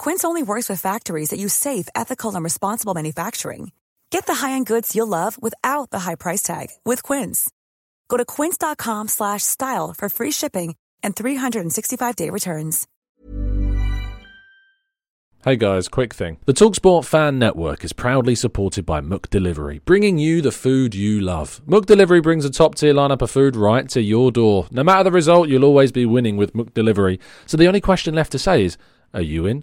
Quince only works with factories that use safe, ethical, and responsible manufacturing. Get the high-end goods you'll love without the high price tag with Quince. Go to quince.com/style for free shipping and 365-day returns. Hey guys, quick thing. The Talksport Fan Network is proudly supported by Mook Delivery, bringing you the food you love. Mook Delivery brings a top tier lineup of food right to your door. No matter the result, you'll always be winning with Mook Delivery. So the only question left to say is, are you in?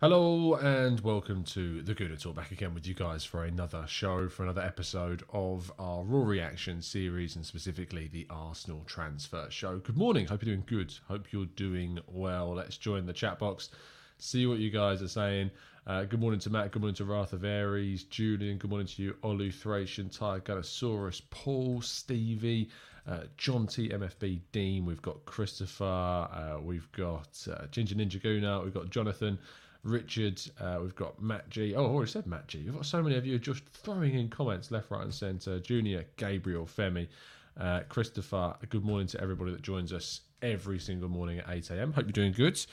Hello and welcome to the Gooner Talk. Back again with you guys for another show, for another episode of our Raw Reaction series, and specifically the Arsenal transfer show. Good morning. Hope you're doing good. Hope you're doing well. Let's join the chat box, see what you guys are saying. Uh, good morning to Matt. Good morning to Ratha Varies, Julian. Good morning to you, Olu Thracian, Tygonosaurus, Paul, Stevie. Uh, John T, MFB Dean, we've got Christopher, uh, we've got uh, Ginger Ninja Guna, we've got Jonathan, Richard, uh, we've got Matt G. Oh, I've already said Matt G. We've got so many of you just throwing in comments left, right, and centre. Junior, Gabriel, Femi, uh, Christopher. Good morning to everybody that joins us every single morning at 8 a.m. Hope you're doing good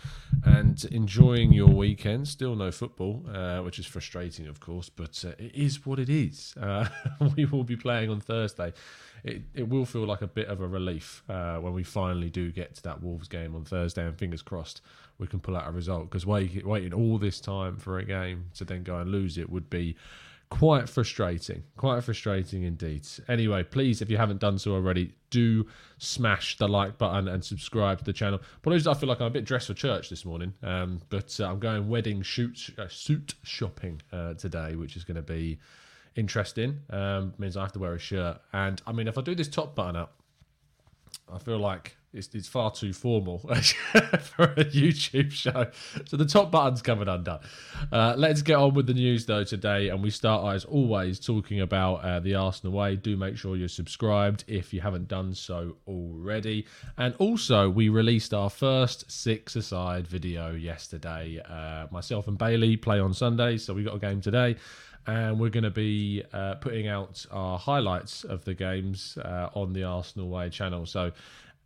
and enjoying your weekend. Still no football, uh, which is frustrating, of course, but uh, it is what it is. Uh, we will be playing on Thursday. It, it will feel like a bit of a relief uh, when we finally do get to that Wolves game on Thursday, and fingers crossed we can pull out a result. Because wait, waiting all this time for a game to then go and lose it would be quite frustrating. Quite frustrating indeed. Anyway, please, if you haven't done so already, do smash the like button and subscribe to the channel. Apologies, I feel like I'm a bit dressed for church this morning, um, but uh, I'm going wedding shoot, uh, suit shopping uh, today, which is going to be interesting. Um, means I have to wear a shirt, and I mean, if I do this top button up, I feel like it's, it's far too formal for a YouTube show. So the top button's coming undone. Uh, let's get on with the news though today, and we start as always talking about uh, the Arsenal way. Do make sure you're subscribed if you haven't done so already. And also, we released our first six-a-side video yesterday. Uh, myself and Bailey play on Sunday, so we've got a game today and we're going to be uh, putting out our highlights of the games uh, on the Arsenal Way channel. So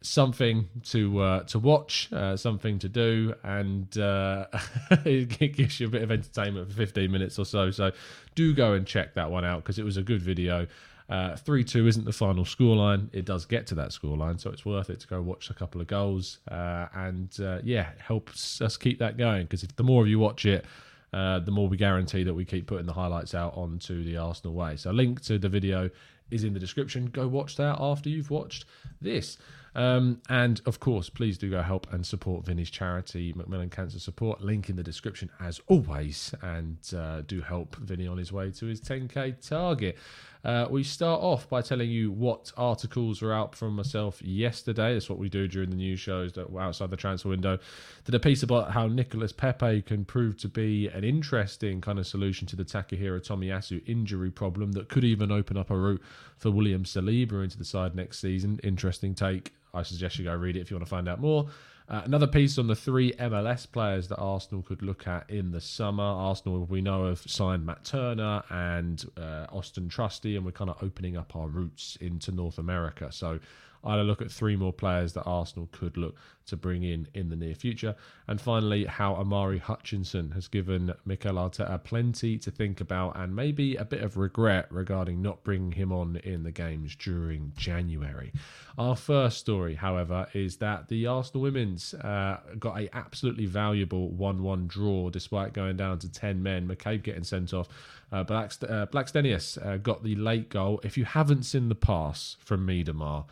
something to uh, to watch, uh, something to do, and uh, it gives you a bit of entertainment for 15 minutes or so. So do go and check that one out because it was a good video. Uh, 3 2 isn't the final scoreline. It does get to that scoreline, so it's worth it to go watch a couple of goals. and yeah, helps us keep that going because the more of you watch it, uh, the more we guarantee that we keep putting the highlights out onto the Arsenal way. So, link to the video is in the description. Go watch that after you've watched this. Um, and of course, please do go help and support Vinny's charity, Macmillan Cancer Support. Link in the description as always. And uh, do help Vinny on his way to his 10k target. Uh, we start off by telling you what articles were out from myself yesterday. That's what we do during the news shows that were outside the transfer window. Did a piece about how Nicolas Pepe can prove to be an interesting kind of solution to the Takahiro Tomiyasu injury problem that could even open up a route for William Saliba into the side next season. Interesting take. I suggest you go read it if you want to find out more. Uh, another piece on the three MLS players that Arsenal could look at in the summer. Arsenal, we know, have signed Matt Turner and uh, Austin Trusty, and we're kind of opening up our routes into North America. So I look at three more players that Arsenal could look to bring in in the near future. And finally, how Amari Hutchinson has given Mikel Arteta plenty to think about and maybe a bit of regret regarding not bringing him on in the games during January. Our first story, however, is that the Arsenal women's uh, got a absolutely valuable 1 1 draw despite going down to 10 men. McCabe getting sent off. Uh, Black, uh, Blackstenius uh, got the late goal. If you haven't seen the pass from Miedema,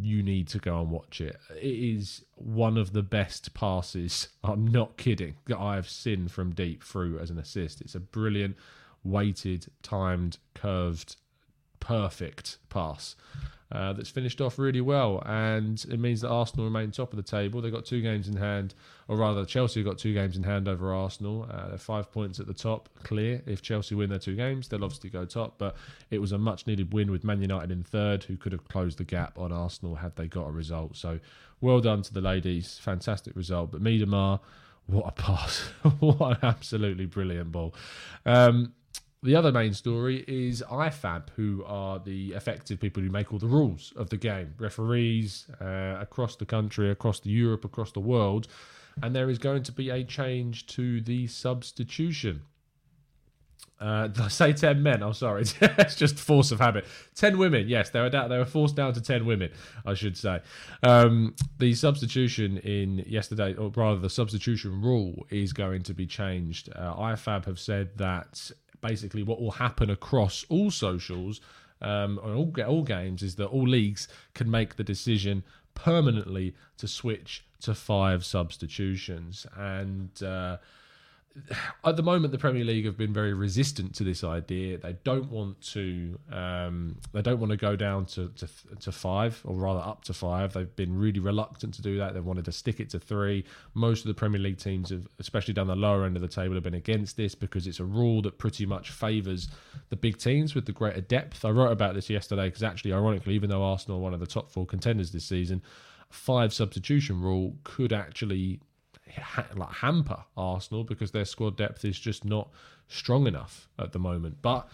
you need to go and watch it. It is one of the best passes, I'm not kidding, that I have seen from deep through as an assist. It's a brilliant, weighted, timed, curved, perfect pass uh, that's finished off really well. And it means that Arsenal remain top of the table. They've got two games in hand, or rather, Chelsea have got two games in hand over Arsenal. Uh, they're five points at the top, clear. If Chelsea win their two games, they'll obviously go top. But it was a much needed win with Man United in third, who could have closed the gap on Arsenal had they got a result. So well done to the ladies. Fantastic result. But Miedema, what a pass. what an absolutely brilliant ball. Um, the other main story is IFAB, who are the effective people who make all the rules of the game, referees uh, across the country, across the Europe, across the world, and there is going to be a change to the substitution. Uh, did I say ten men? I'm oh, sorry, it's just force of habit. Ten women, yes, they were down, they were forced down to ten women, I should say. Um, the substitution in yesterday, or rather, the substitution rule is going to be changed. Uh, IFAB have said that basically what will happen across all socials um, all, all games is that all leagues can make the decision permanently to switch to five substitutions. And uh, at the moment, the Premier League have been very resistant to this idea. They don't want to. Um, they don't want to go down to, to to five, or rather up to five. They've been really reluctant to do that. They wanted to stick it to three. Most of the Premier League teams have, especially down the lower end of the table, have been against this because it's a rule that pretty much favours the big teams with the greater depth. I wrote about this yesterday because actually, ironically, even though Arsenal are one of the top four contenders this season, five substitution rule could actually ha- like hamper Arsenal because their squad depth is just not strong enough at the moment. But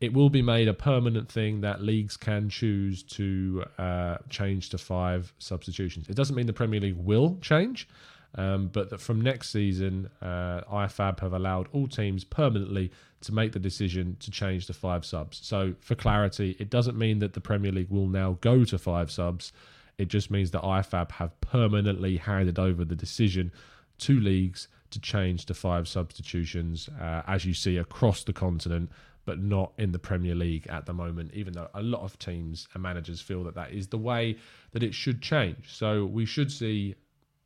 it will be made a permanent thing that leagues can choose to uh, change to five substitutions. It doesn't mean the Premier League will change, um, but that from next season, uh, IFAB have allowed all teams permanently to make the decision to change to five subs. So, for clarity, it doesn't mean that the Premier League will now go to five subs. It just means that IFAB have permanently handed over the decision two leagues to change to five substitutions, uh, as you see across the continent, but not in the Premier League at the moment, even though a lot of teams and managers feel that that is the way that it should change. So we should see,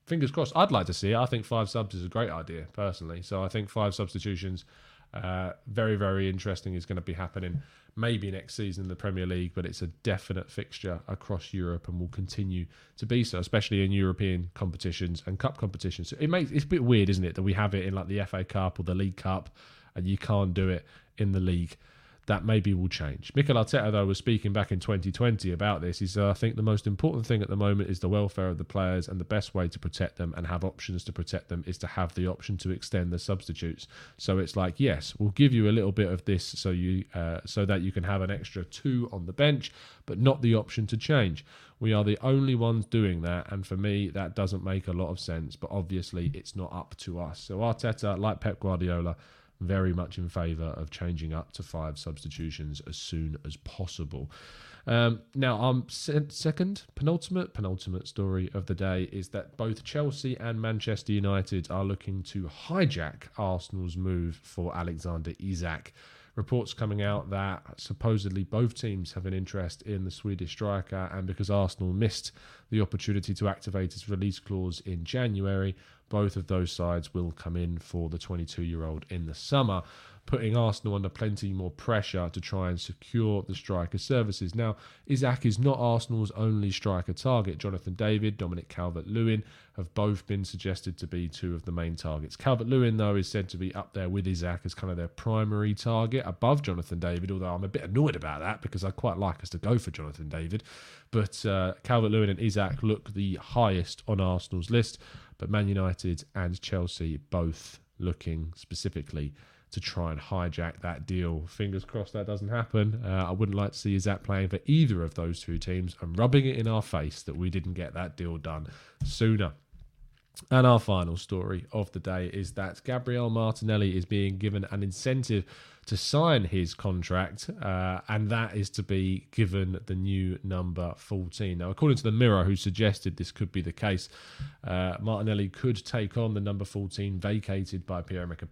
fingers crossed, I'd like to see it. I think five subs is a great idea, personally. So I think five substitutions, uh, very, very interesting, is going to be happening maybe next season in the Premier League, but it's a definite fixture across Europe and will continue to be so, especially in European competitions and cup competitions. So it makes it's a bit weird, isn't it, that we have it in like the FA Cup or the League Cup, and you can't do it in the league that maybe will change. Mikel Arteta, though, was speaking back in 2020 about this. He said, I think the most important thing at the moment is the welfare of the players, and the best way to protect them and have options to protect them is to have the option to extend the substitutes. So it's like, yes, we'll give you a little bit of this so you uh, so that you can have an extra two on the bench, but not the option to change. We are the only ones doing that, and for me, that doesn't make a lot of sense. But obviously, it's not up to us. So Arteta, like Pep Guardiola, very much in favour of changing up to five substitutions as soon as possible. Um, now, our second, penultimate, penultimate story of the day is that both Chelsea and Manchester United are looking to hijack Arsenal's move for Alexander Isak. Reports coming out that supposedly both teams have an interest in the Swedish striker, and because Arsenal missed the opportunity to activate its release clause in January, both of those sides will come in for the 22 year old in the summer putting Arsenal under plenty more pressure to try and secure the striker services. Now, Isak is not Arsenal's only striker target. Jonathan David, Dominic Calvert Lewin have both been suggested to be two of the main targets. Calvert Lewin, though, is said to be up there with Isak as kind of their primary target above Jonathan David, although I'm a bit annoyed about that because I quite like us to go for Jonathan David. But uh, Calvert Lewin and Isak look the highest on Arsenal's list, but Man United and Chelsea both looking specifically to try and hijack that deal. Fingers crossed that doesn't happen. Uh, I wouldn't like to see Isak playing for either of those two teams and rubbing it in our face that we didn't get that deal done sooner. And our final story of the day is that Gabriel Martinelli is being given an incentive to sign his contract, uh, and that is to be given the new number 14. Now, according to the Mirror, who suggested this could be the case, uh, Martinelli could take on the number 14 vacated by Pierre-Emerick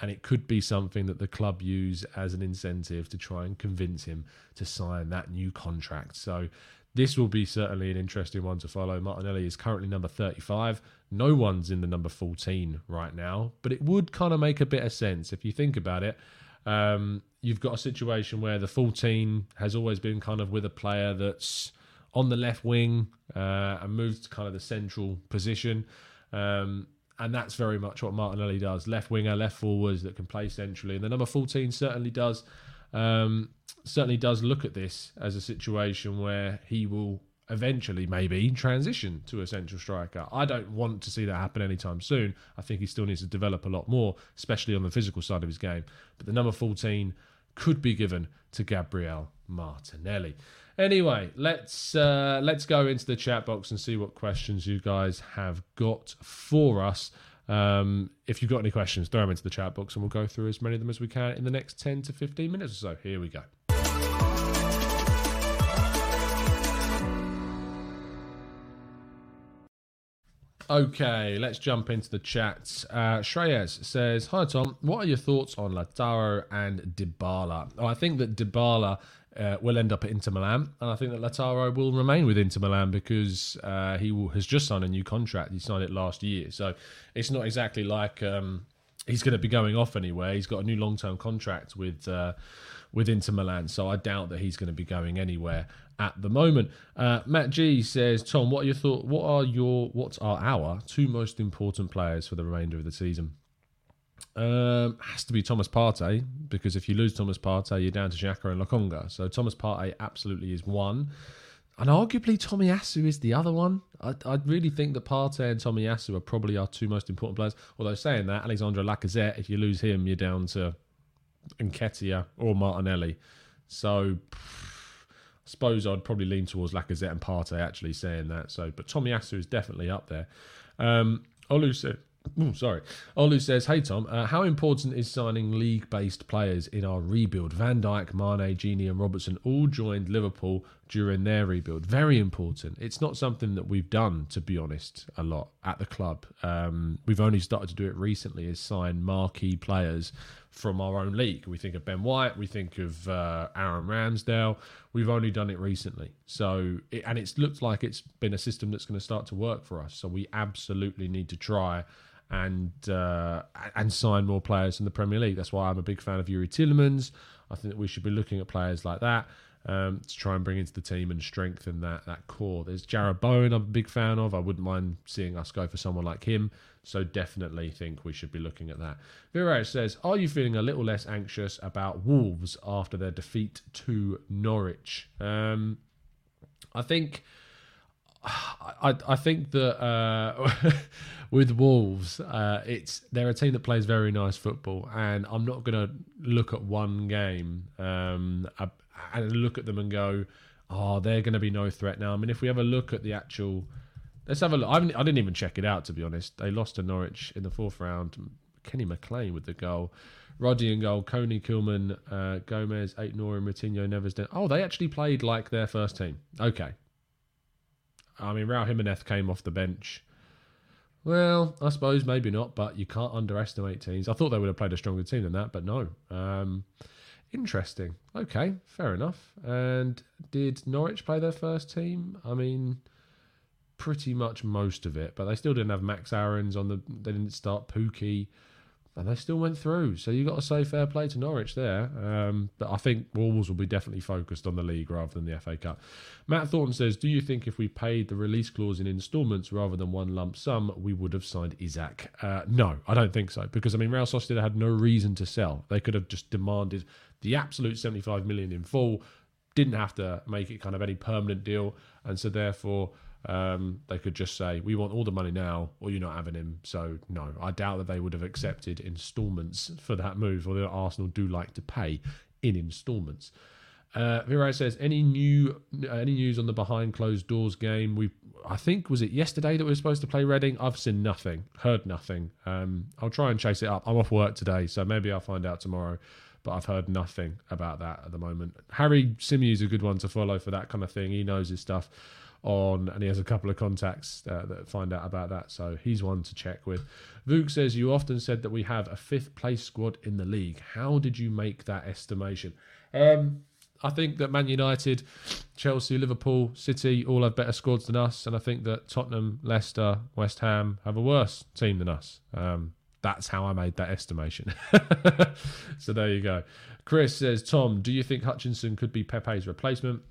and it could be something that the club use as an incentive to try and convince him to sign that new contract. So this will be certainly an interesting one to follow. Martinelli is currently number 35. No one's in the number 14 right now, but it would kind of make a bit of sense if you think about it. Um, you've got a situation where the 14 has always been kind of with a player that's on the left wing uh, and moves to kind of the central position. Um, and that's very much what Martinelli does left winger, left forwards that can play centrally. And the number 14 certainly does um, certainly does look at this as a situation where he will eventually maybe transition to a central striker. I don't want to see that happen anytime soon. I think he still needs to develop a lot more, especially on the physical side of his game. But the number 14 could be given to Gabriel Martinelli. Anyway, let's uh, let's go into the chat box and see what questions you guys have got for us. Um, if you've got any questions, throw them into the chat box and we'll go through as many of them as we can in the next 10 to 15 minutes or so. Here we go. Okay, let's jump into the chat. Uh, Shreyas says, Hi Tom, what are your thoughts on Lautaro and Dybala? Oh, I think that Dybala uh, will end up at Inter Milan, and I think that Lautaro will remain with Inter Milan because uh, he will, has just signed a new contract. He signed it last year, so it's not exactly like um, he's going to be going off anywhere. He's got a new long term contract with uh, with Inter Milan, so I doubt that he's going to be going anywhere at the moment. Uh, Matt G says, Tom, what are your thought? What are your what are our two most important players for the remainder of the season? Um, has to be Thomas Partey because if you lose Thomas Partey, you're down to Xhaka and Lokonga. So Thomas Partey absolutely is one, and arguably Tomiyasu is the other one. I, I really think that Partey and Tomiyasu are probably our two most important players. Although saying that, Alexandre Lacazette, if you lose him, you're down to Nketiah or Martinelli. So I suppose I'd probably lean towards Lacazette and Partey actually saying that. So, but Tomiyasu is definitely up there. Um, Olu Ooh, sorry. Olu says, Hey Tom, uh, how important is signing league based players in our rebuild? Van Dijk, Mane, Gini, and Robertson all joined Liverpool during their rebuild. Very important. It's not something that we've done, to be honest, a lot at the club. Um, we've only started to do it recently, is sign marquee players from our own league. We think of Ben White, we think of uh, Aaron Ramsdale. We've only done it recently, so it, and it's looked like it's been a system that's going to start to work for us. So we absolutely need to try and uh, and sign more players in the Premier League. That's why I'm a big fan of Youri Tielemans. I think that we should be looking at players like that um, to try and bring into the team and strengthen that that core. There's Jarrod Bowen, I'm a big fan of. I wouldn't mind seeing us go for someone like him. So definitely think we should be looking at that. Vera says, "Are you feeling a little less anxious about Wolves after their defeat to Norwich?" Um, I think I, I think that uh, with Wolves, uh, it's they're a team that plays very nice football, and I'm not going to look at one game um, and look at them and go, "Oh, they're going to be no threat now." I mean, if we have a look at the actual, let's have a look. I, I didn't even check it out to be honest. They lost to Norwich in the fourth round. Kenny McLean with the goal. Ruddy and goal, Coady Kilman, uh, Gomes, eight, Nouri, and Moutinho Neves. Oh, they actually played like their first team. Okay, I mean, Raul Jimenez came off the bench. Well, I suppose maybe not, but you can't underestimate teams. I thought they would have played a stronger team than that, but no. Um, interesting. Okay, fair enough. And did Norwich play their first team? I mean, pretty much most of it, but they still didn't have Max Aarons on the. They didn't start Pukki and they still went through. So you've got to say fair play to Norwich there. Um, but I think Wolves will be definitely focused on the league rather than the FA Cup. Matt Thornton says, "Do you think if we paid the release clause in instalments rather than one lump sum, we would have signed Isak?" Uh, no, I don't think so. Because I mean, Real Sociedad had no reason to sell. They could have just demanded the absolute seventy-five million in full. Didn't have to make it kind of any permanent deal, and so therefore Um, they could just say, "We want all the money now, or you're not having him." So no, I doubt that they would have accepted instalments for that move. Although Arsenal do like to pay in instalments. Uh, says, "Any new any news on the behind closed doors game? We, I think, was it yesterday that we were supposed to play Reading? I've seen nothing, heard nothing. Um, I'll try and chase it up. I'm off work today, so maybe I'll find out tomorrow. But I've heard nothing about that at the moment. Harry Symeou is a good one to follow for that kind of thing. He knows his stuff on, and he has a couple of contacts uh, that find out about that. So he's one to check with. Vuk says, You often said that we have a fifth place squad in the league. How did you make that estimation? Um, I think that Man United, Chelsea, Liverpool, City all have better squads than us. And I think that Tottenham, Leicester, West Ham have a worse team than us. Um, that's how I made that estimation. so there you go. Chris says, Tom, do you think Hutchinson could be Pepe's replacement?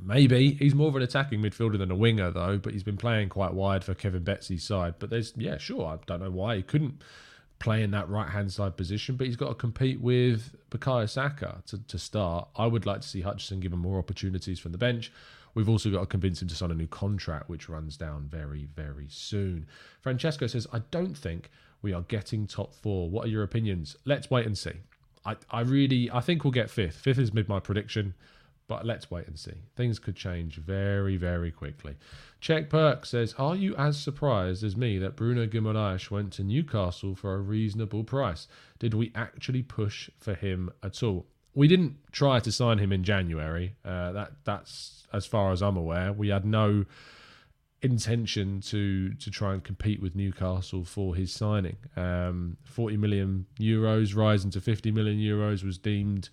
Maybe he's more of an attacking midfielder than a winger, though. But he's been playing quite wide for Kevin Betsy's side. But there's, yeah, sure. I don't know why he couldn't play in that right hand side position. But he's got to compete with Bukayo Saka to, to start. I would like to see Hutchinson given more opportunities from the bench. We've also got to convince him to sign a new contract, which runs down very, very soon. Francesco says, I don't think we are getting top four. What are your opinions? Let's wait and see. I, I really, I think we'll get fifth. Fifth is mid my prediction. But let's wait and see. Things could change very, very quickly. Check Perk says, Are you as surprised as me that Bruno Guimaraes went to Newcastle for a reasonable price? Did we actually push for him at all? We didn't try to sign him in January. Uh, that That's as far as I'm aware. We had no intention to to try and compete with Newcastle for his signing. Um, 40 million euros rising to 50 million euros was deemed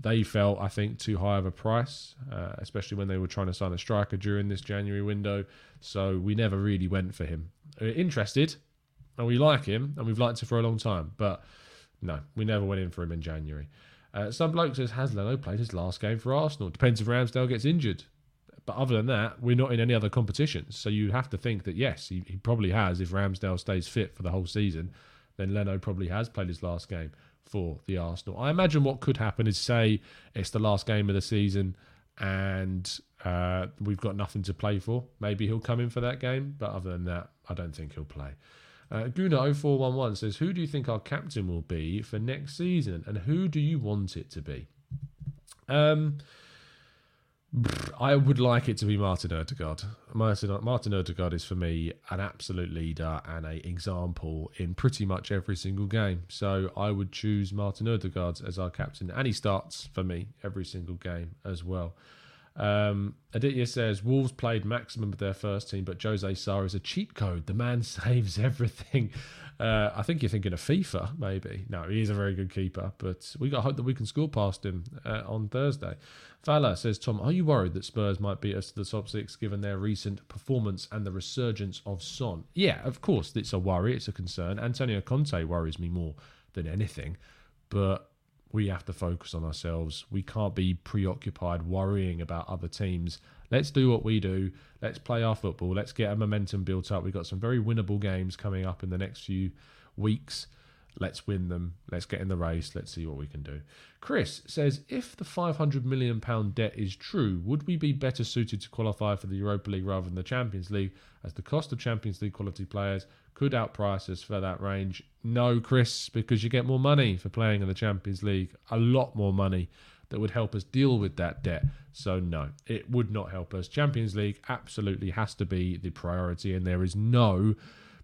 they felt, I think, too high of a price, uh, especially when they were trying to sign a striker during this January window. So we never really went for him. We're interested, and we like him, and we've liked him for a long time. But no, we never went in for him in January. Uh, some bloke says, has Leno played his last game for Arsenal? Depends if Ramsdale gets injured. But other than that, we're not in any other competitions. So you have to think that, yes, he, he probably has. If Ramsdale stays fit for the whole season, then Leno probably has played his last game for the Arsenal. I imagine what could happen is say it's the last game of the season and uh, we've got nothing to play for. Maybe he'll come in for that game, but other than that, I don't think he'll play. Uh, Guna0411 says, Who do you think our captain will be for next season and who do you want it to be? Um, I would like it to be Martin Odegaard. Martin, Martin Odegaard is for me an absolute leader and a example in pretty much every single game. So I would choose Martin Odegaard as our captain, and he starts for me every single game as well. Um, Aditya says Wolves played maximum of their first team, but Jose Sa is a cheat code. The man saves everything. Uh, I think you're thinking of FIFA, maybe. No, he is a very good keeper, but we got hope that we can score past him uh, on Thursday. Fala says, Tom, are you worried that Spurs might beat us to the top six given their recent performance and the resurgence of Son? Yeah, of course, it's a worry, it's a concern. Antonio Conte worries me more than anything, but we have to focus on ourselves. We can't be preoccupied worrying about other teams. Let's do what we do. Let's play our football. Let's get a momentum built up. We've got some very winnable games coming up in the next few weeks. Let's win them. Let's get in the race. Let's see what we can do. Chris says if the £500 million debt is true, would we be better suited to qualify for the Europa League rather than the Champions League, as the cost of Champions League quality players could outprice us for that range? No, Chris, because you get more money for playing in the Champions League, a lot more money that would help us deal with that debt. So, no, it would not help us. Champions League absolutely has to be the priority, and there is no.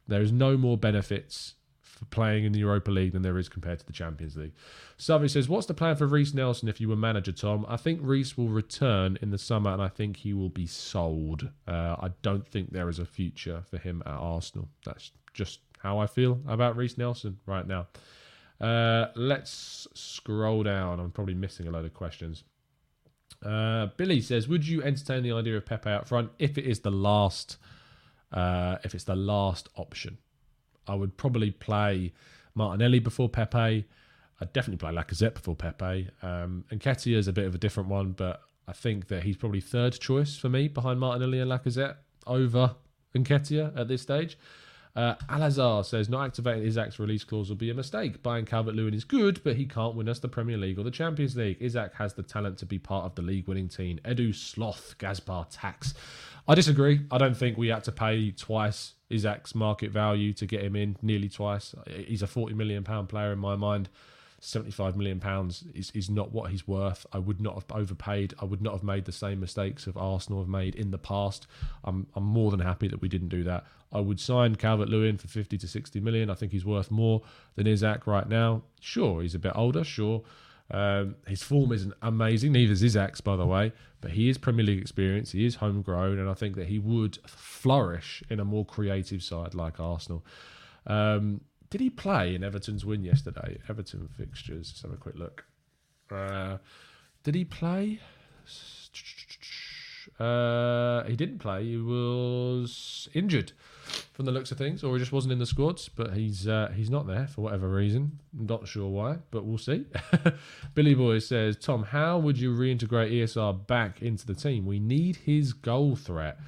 There is no more benefits for playing in the Europa League than there is compared to the Champions League. Savvy says, What's the plan for Reiss Nelson if you were manager, Tom? I think Reiss will return in the summer and I think he will be sold. Uh, I don't think there is a future for him at Arsenal. That's just how I feel about Reiss Nelson right now. Uh, let's scroll down. I'm probably missing a load of questions. Uh, Billy says, "Would you entertain the idea of Pepe out front if it is the last, uh, if it's the last option? I would probably play Martinelli before Pepe. I'd definitely play Lacazette before Pepe. Um, Nketiah is a bit of a different one, but I think that he's probably third choice for me behind Martinelli and Lacazette over Nketiah at this stage. Uh, Alazar says not activating Isak's release clause will be a mistake. Buying Calvert Lewin is good, but he can't win us the Premier League or the Champions League. Isak has the talent to be part of the league winning team. Edu Sloth, Gaspar Tax. I disagree. I don't think we had to pay twice Isak's market value to get him in, nearly twice. He's a £40 million player in my mind. 75 million pounds is, is not what he's worth. I would not have overpaid. I would not have made the same mistakes of Arsenal have made in the past. I'm I'm more than happy that we didn't do that. I would sign Calvert Lewin for 50 to 60 million. I think he's worth more than Isak right now. Sure, he's a bit older, sure. Um, his form isn't amazing, neither is Isak's, by the way, but he is Premier League experience. He is homegrown, and I think that he would flourish in a more creative side like Arsenal. Um, did he play in Everton's win yesterday? Everton fixtures. Let's have a quick look. Uh, did he play? Uh, he didn't play. He was injured from the looks of things, or he just wasn't in the squads. But he's uh, he's not there for whatever reason. I'm not sure why, but we'll see. Billy Boy says, Tom, how would you reintegrate ESR back into the team? We need his goal threat.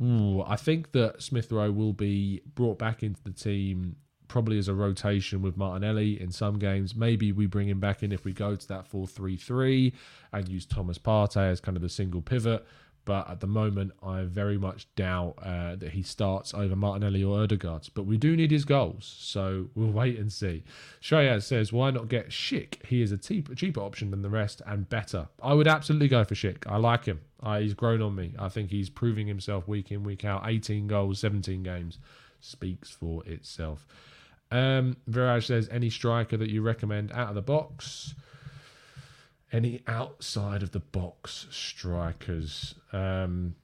Ooh, I think that Smith Rowe will be brought back into the team probably as a rotation with Martinelli in some games. Maybe we bring him back in if we go to that 4 3 3 and use Thomas Partey as kind of the single pivot. But at the moment, I very much doubt uh, that he starts over Martinelli or Odegaard. But we do need his goals, so we'll wait and see. Shreyas says, why not get Schick? He is a cheaper, option than the rest and better. I would absolutely go for Schick. I like him. He's grown on me. I think he's proving himself week in, week out. 18 goals, 17 games speaks for itself. Um, Viraj says, any striker that you recommend out of the box? Any outside of the box strikers? Um,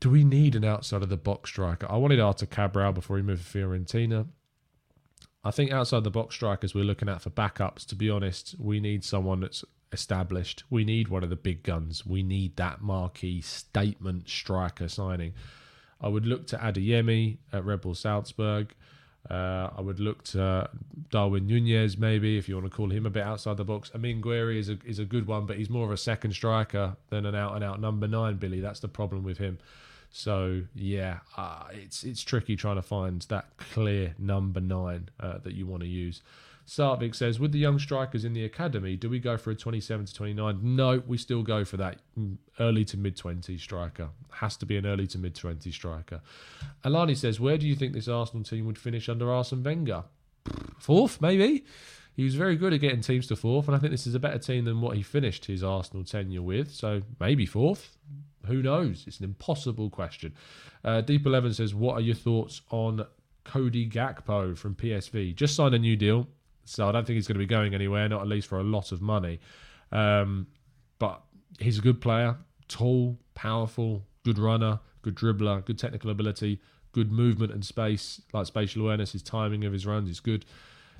do we need an outside of the box striker? I wanted Arthur Cabral before he moved to Fiorentina. I think outside the box strikers we're looking at for backups, to be honest, we need someone that's established. We need one of the big guns. We need that marquee statement striker signing. I would look to Adeyemi at Red Bull Salzburg. Uh, I would look to Darwin Nunez maybe if you want to call him a bit outside the box. Amine Gouiri is a is a good one, but he's more of a second striker than an out and out number nine. Billy, that's the problem with him. So yeah, uh, it's it's tricky trying to find that clear number nine uh, that you want to use. Sarvik says, with the young strikers in the academy, do we go for a 27 to 29? No, we still go for that early to mid 20 striker. Has to be an early to mid 20 striker. Alani says, where do you think this Arsenal team would finish under Arsene Wenger? Fourth, maybe? He was very good at getting teams to fourth, and I think this is a better team than what he finished his Arsenal tenure with. So maybe fourth. Who knows? It's an impossible question. Uh, Deep Eleven says, "What are your thoughts on Cody Gakpo from PSV? Just signed a new deal. So I don't think he's going to be going anywhere, not at least for a lot of money. Um, but he's a good player, tall, powerful, good runner, good dribbler, good technical ability, good movement and space, like spatial awareness. His timing of his runs is good.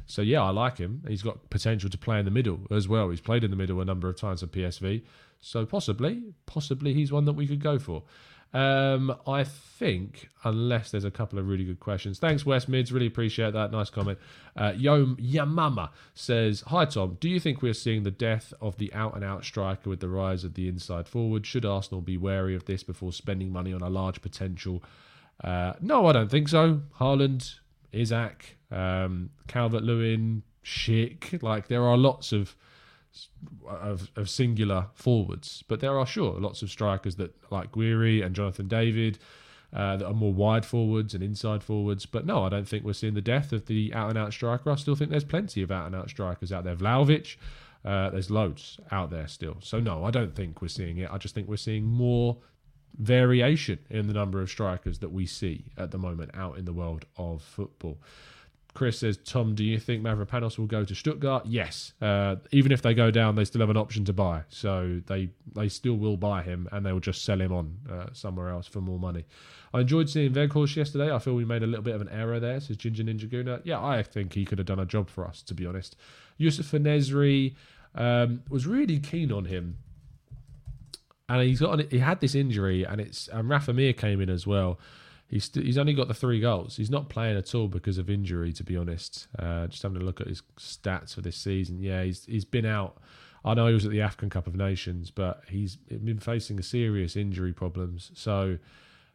So yeah, I like him. He's got potential to play in the middle as well. He's played in the middle a number of times at PSV. So possibly, possibly he's one that we could go for. Um, I think, unless there's a couple of really good questions. Thanks, West Mids. Really appreciate that. Nice comment. Uh, Yo Yamama says, Hi, Tom. Do you think we're seeing the death of the out and out striker with the rise of the inside forward? Should Arsenal be wary of this before spending money on a large potential? Uh, no, I don't think so. Haaland, Isak, um, Calvert Lewin, Schick. Like, there are lots of of, of singular forwards. But there are sure lots of strikers that like Gouiri and Jonathan David uh, that are more wide forwards and inside forwards. But no, I don't think we're seeing the death of the out and out striker. I still think there's plenty of out and out strikers out there. Vlahovic, uh, there's loads out there still. So no, I don't think we're seeing it. I just think we're seeing more variation in the number of strikers that we see at the moment out in the world of football. Chris says, Tom, do you think Mavropanos will go to Stuttgart? Yes. Uh, even if they go down, they still have an option to buy. So they they still will buy him and they will just sell him on uh, somewhere else for more money. I enjoyed seeing Weghorst yesterday. I feel we made a little bit of an error there, says Ginger Ninja Guna. Yeah, I think he could have done a job for us, to be honest. Yusuf Nesri um, was really keen on him. And he's got an, he had this injury, and it's and Rafa Mir came in as well. He's he's only got the three goals. He's not playing at all because of injury, to be honest. Uh, just having a look at his stats for this season. Yeah, he's he's been out. I know he was at the African Cup of Nations, but he's been facing serious injury problems. So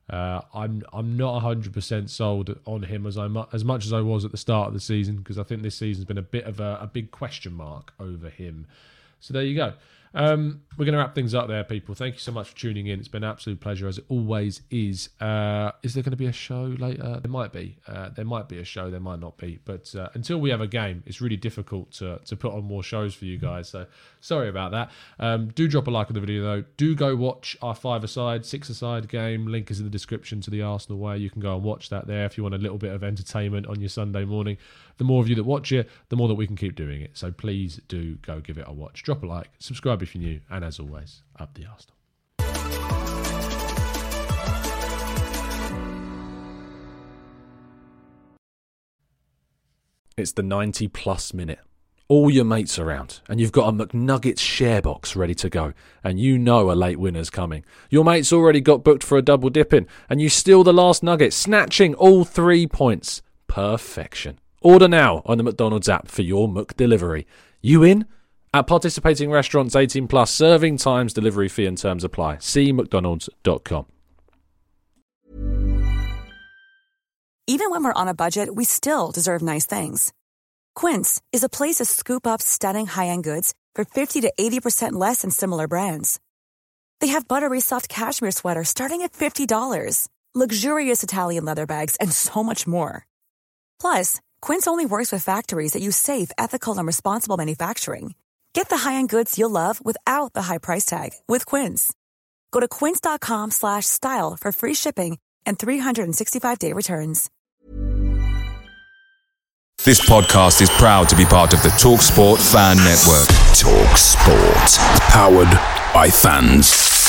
Uh, I'm I'm not 100% sold on him as I as much as I was at the start of the season because I think this season's been a bit of a, a big question mark over him. So there you go. Um, we're going to wrap things up there, people. Thank you so much for tuning in. It's been an absolute pleasure, as it always is. Uh, is there going to be a show later? There might be. Uh, there might be a show. There might not be. But uh, until we have a game, it's really difficult to, to put on more shows for you guys. So sorry about that. Um, do drop a like on the video, though. Do go watch our five-a-side, six-a-side game. Link is in the description to the Arsenal way. You can go and watch that there if you want a little bit of entertainment on your Sunday morning. The more of you that watch it, the more that we can keep doing it. So please do go give it a watch. Drop a like, subscribe if you're new, and as always, up the Arsenal. It's the 90 plus minute. All your mates around, and you've got a McNuggets share box ready to go, and you know a late winner's coming. Your mate's already got booked for a double dipping, and you steal the last nugget, snatching all three points. Perfection. Order now on the McDonald's app for your Muck delivery. You in? At participating restaurants 18 plus, serving times, delivery fee and terms apply. See McDonald's.com. Even when we're on a budget, we still deserve nice things. Quince is a place to scoop up stunning high-end goods for 50 to 80% less than similar brands. They have buttery soft cashmere sweaters starting at $50, luxurious Italian leather bags, and so much more. Plus, Quince only works with factories that use safe, ethical, and responsible manufacturing. Get the high-end goods you'll love without the high price tag with Quince. Go to quince.com slash style for free shipping and 365-day returns. This podcast is proud to be part of the TalkSport Fan Network. Talk Sport. Powered by fans.